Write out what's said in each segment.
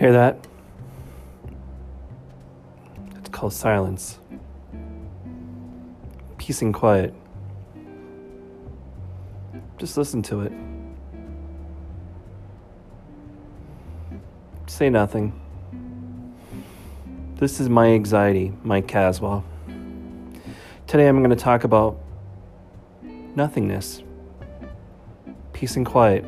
Hear that? It's called silence. Peace and quiet. Just listen to it. Say nothing. This is my anxiety, Mike Caswell. Today I'm going to talk about nothingness, peace and quiet.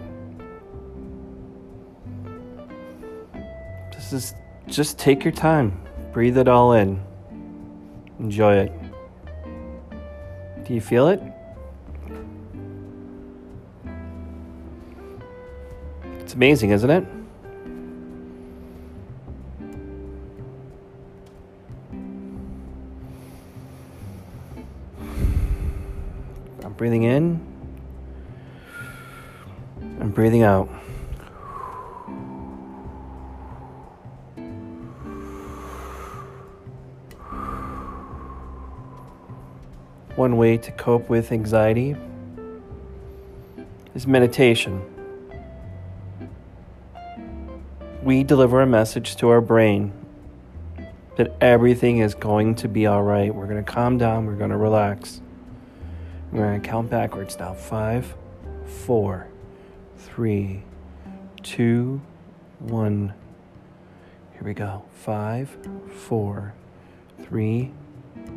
Is just take your time, breathe it all in, enjoy it. Do you feel it? It's amazing, isn't it? I'm breathing in. I'm breathing out. One way to cope with anxiety is meditation. We deliver a message to our brain that everything is going to be all right. We're going to calm down, we're going to relax. We're going to count backwards now. Five, four, three, two, one. Here we go. Five, four, three,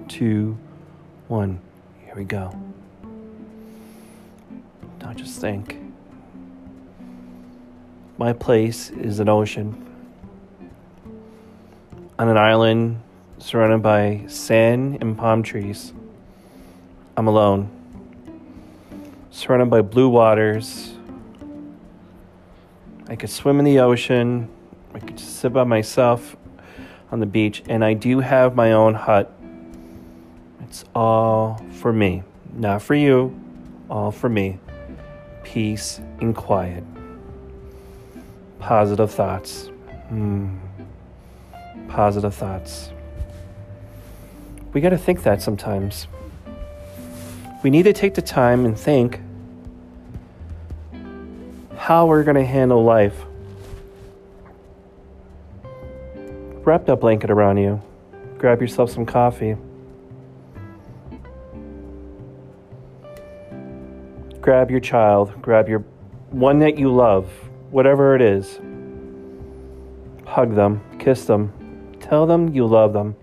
two, one. Here we go. Now just think. My place is an ocean. On an island surrounded by sand and palm trees. I'm alone. Surrounded by blue waters. I could swim in the ocean. I could just sit by myself on the beach. And I do have my own hut. It's all for me. Not for you, all for me. Peace and quiet. Positive thoughts. Mm. Positive thoughts. We got to think that sometimes. We need to take the time and think how we're going to handle life. Wrap that blanket around you. Grab yourself some coffee. Grab your child. Grab your one that you love, whatever it is. Hug them, kiss them, tell them you love them.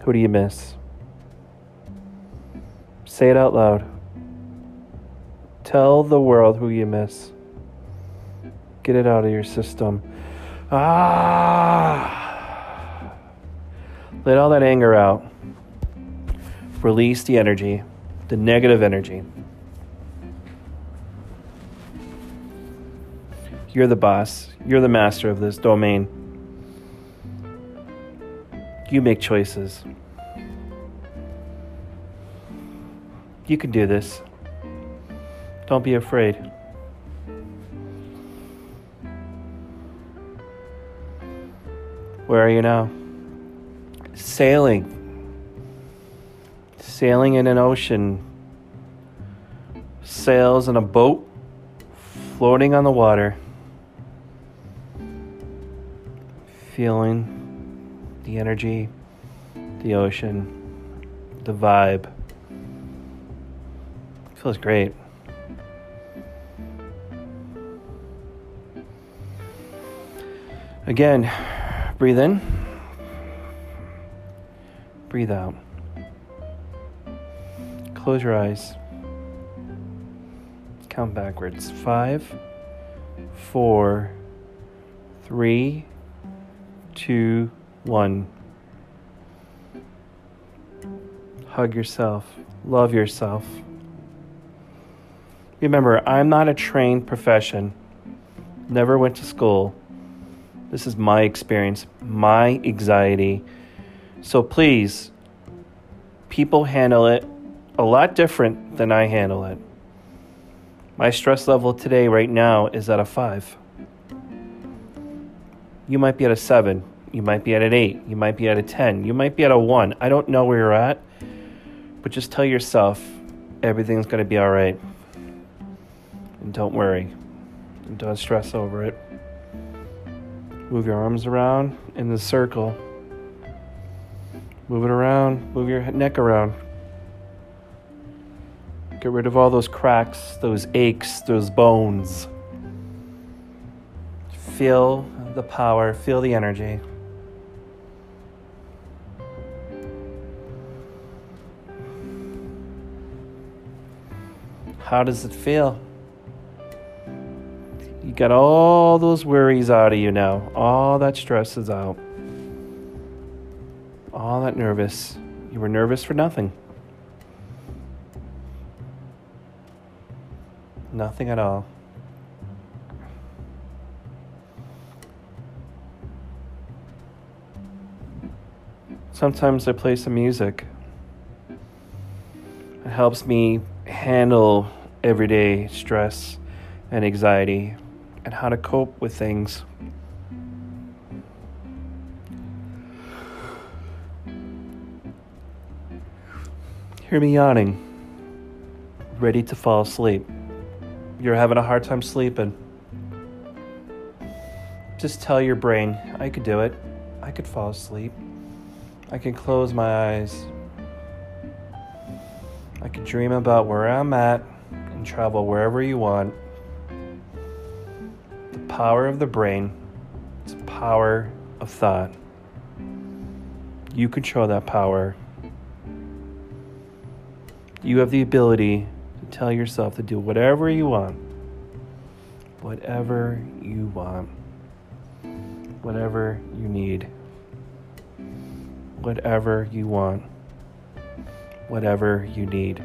Who do you miss? Say it out loud. Tell the world who you miss. Get it out of your system. Ah! Let all that anger out. Release the energy, the negative energy. You're the boss. You're the master of this domain. You make choices. You can do this. Don't be afraid. Where are you now? Sailing. Sailing in an ocean. Sails in a boat floating on the water. Feeling the energy, the ocean, the vibe. Feels great. Again, breathe in, breathe out. Close your eyes. Count backwards. Five, four, three, two, one. Hug yourself. Love yourself. Remember, I'm not a trained profession. Never went to school. This is my experience, my anxiety. So please, people handle it a lot different than I handle it. My stress level today, right now, is at a five. You might be at a seven. You might be at an eight. You might be at a 10. You might be at a one. I don't know where you're at. But just tell yourself everything's going to be all right. And don't worry. And don't stress over it. Move your arms around in the circle. Move it around. Move your neck around. Get rid of all those cracks, those aches, those bones. Feel the power, feel the energy. How does it feel? You got all those worries out of you now. All that stress is out. That nervous. You were nervous for nothing. Nothing at all. Sometimes I play some music. It helps me handle everyday stress and anxiety and how to cope with things. Hear me yawning, ready to fall asleep. You're having a hard time sleeping. Just tell your brain, I could do it. I could fall asleep. I can close my eyes. I can dream about where I'm at and travel wherever you want. The power of the brain, it's power of thought. You control that power. You have the ability to tell yourself to do whatever you want. Whatever you want. Whatever you need. Whatever you want. Whatever you need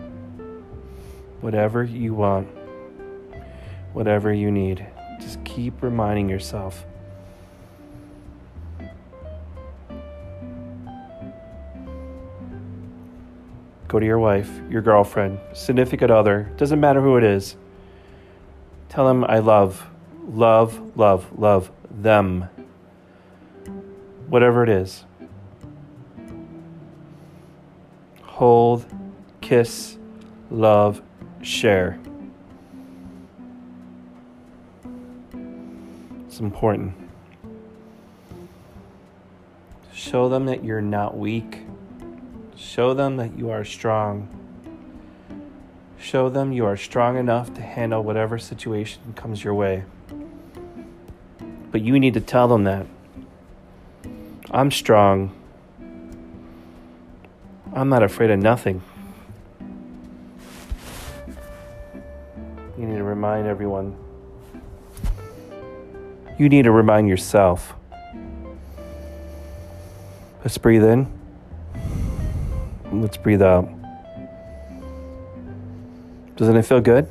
whatever you want, whatever you need. Just keep reminding yourself. Go to your wife, your girlfriend, significant other, doesn't matter who it is. Tell them I love, love, love, love them. Whatever it is. Hold, kiss, love, share. It's important. Show them that you're not weak. Show them that you are strong. Show them you are strong enough to handle whatever situation comes your way. But you need to tell them that. I'm strong. I'm not afraid of nothing. You need to remind everyone. You need to remind yourself. Let's breathe in. Let's breathe out. Doesn't it feel good?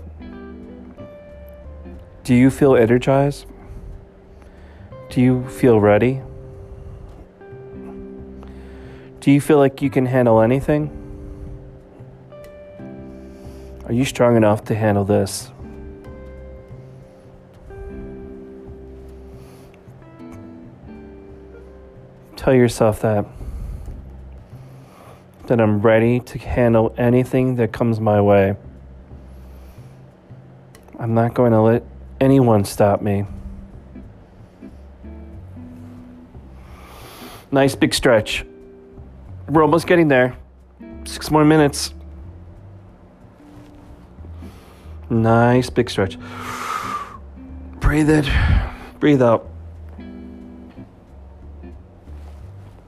Do you feel energized? Do you feel ready? Do you feel like you can handle anything? Are you strong enough to handle this? Tell yourself that. That I'm ready to handle anything that comes my way. I'm not going to let anyone stop me. Nice big stretch. We're almost getting there. Six more minutes. Nice big stretch. Breathe in, breathe out.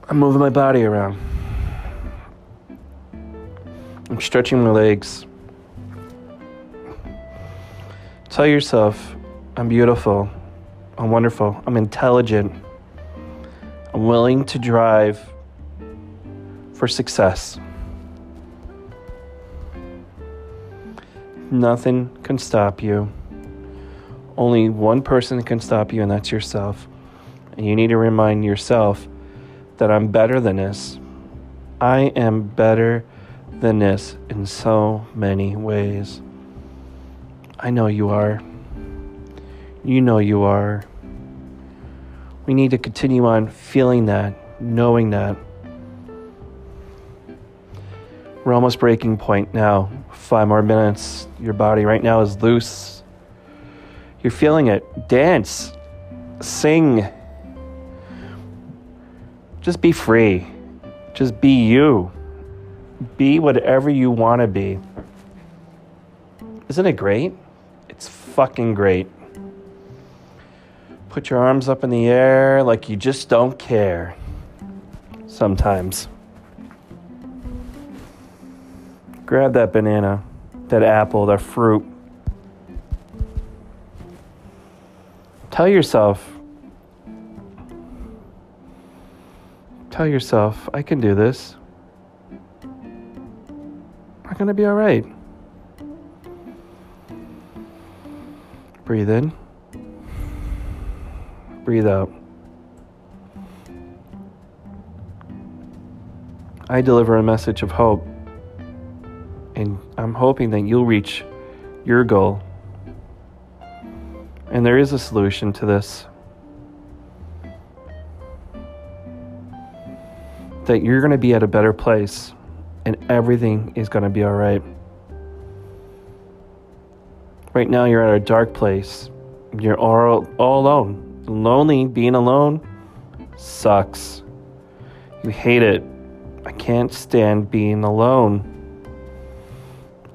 I'm moving my body around. I'm stretching my legs. Tell yourself, I'm beautiful. I'm wonderful. I'm intelligent. I'm willing to drive for success. Nothing can stop you. Only one person can stop you, and that's yourself. And you need to remind yourself that I'm better than this. I am better than this in so many ways. I know you are. You know you are. We need to continue on feeling that, knowing that. We're almost breaking point now. Five more minutes. Your body right now is loose. You're feeling it. Dance. Sing. Just be free. Just be you. Be whatever you want to be. Isn't it great? It's fucking great. Put your arms up in the air like you just don't care. Sometimes. Grab that banana, that apple, that fruit. Tell yourself, tell yourself, I can do this. Going to be all right. Breathe in, breathe out. I deliver a message of hope, and I'm hoping that you'll reach your goal. And there is a solution to this. That you're going to be at a better place and everything is going to be all right. Right now, you're at a dark place. You're all, all alone. Lonely, being alone sucks. You hate it. I can't stand being alone.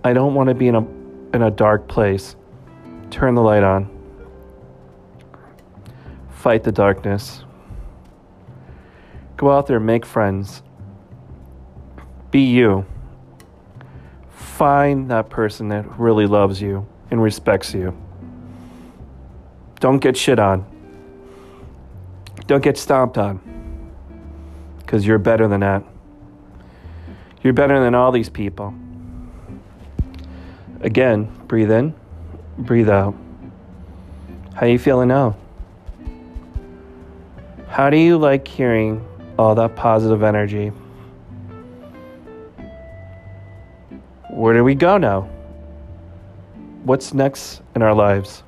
I don't want to be in a, in a dark place. Turn the light on. Fight the darkness. Go out there, make friends. Be you. Find that person that really loves you and respects you. Don't get shit on. Don't get stomped on. Because you're better than that. You're better than all these people. Again, breathe in, breathe out. How you feeling now? How do you like hearing all that positive energy? Where do we go now? What's next in our lives?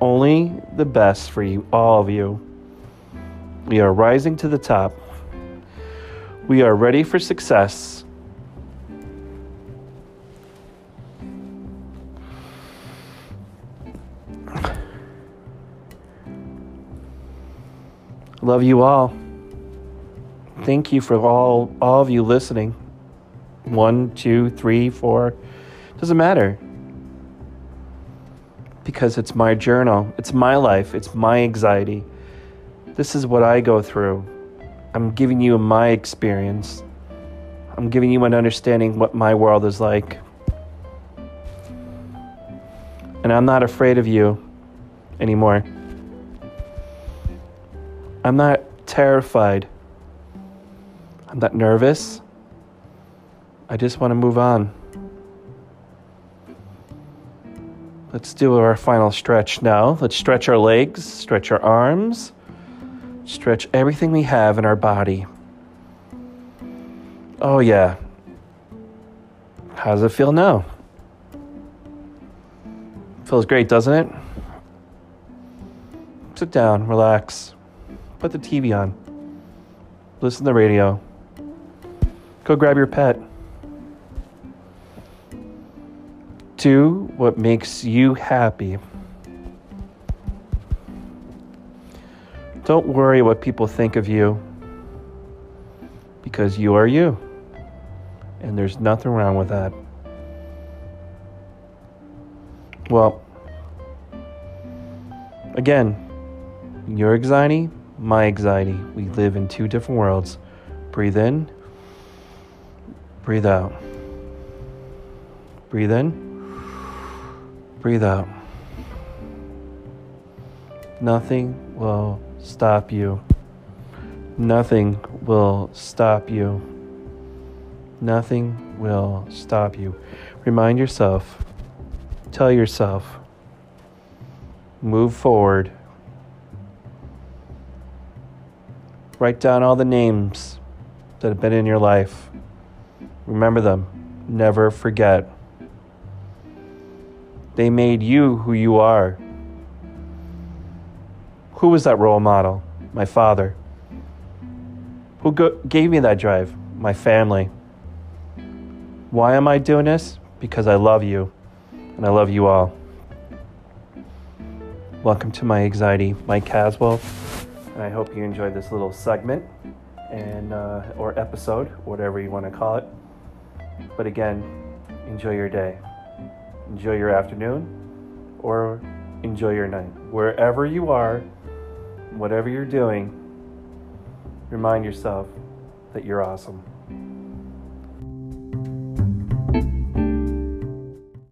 Only the best for you, all of you. We are rising to the top. We are ready for success. Love you all. Thank you for all all of you listening. One, two, three, four. Doesn't matter. Because it's my journal. It's my life. It's my anxiety. This is what I go through. I'm giving you my experience. I'm giving you an understanding what my world is like. And I'm not afraid of you anymore. I'm not terrified. I'm not nervous. I just want to move on. Let's do our final stretch now. Let's stretch our legs, stretch our arms, stretch everything we have in our body. Oh, yeah. How does it feel now? Feels great, doesn't it? Sit down, relax. Put the TV on. Listen to the radio. Go grab your pet. Do what makes you happy. Don't worry what people think of you because you are you. And there's nothing wrong with that. Well, again, your anxiety, my anxiety. We live in two different worlds. Breathe in, breathe out. Breathe in. Breathe out. Nothing will stop you. Nothing will stop you. Nothing will stop you. Remind yourself, tell yourself, move forward. Write down all the names that have been in your life. Remember them. Never forget. They made you who you are. Who was that role model? My father. Who go- gave me that drive? My family. Why am I doing this? Because I love you and I love you all. Welcome to my anxiety, Mike Caswell, and I hope you enjoyed this little segment and uh, or episode, whatever you want to call it. But again, enjoy your day, enjoy your afternoon, or enjoy your night. Wherever you are, whatever you're doing, remind yourself that you're awesome.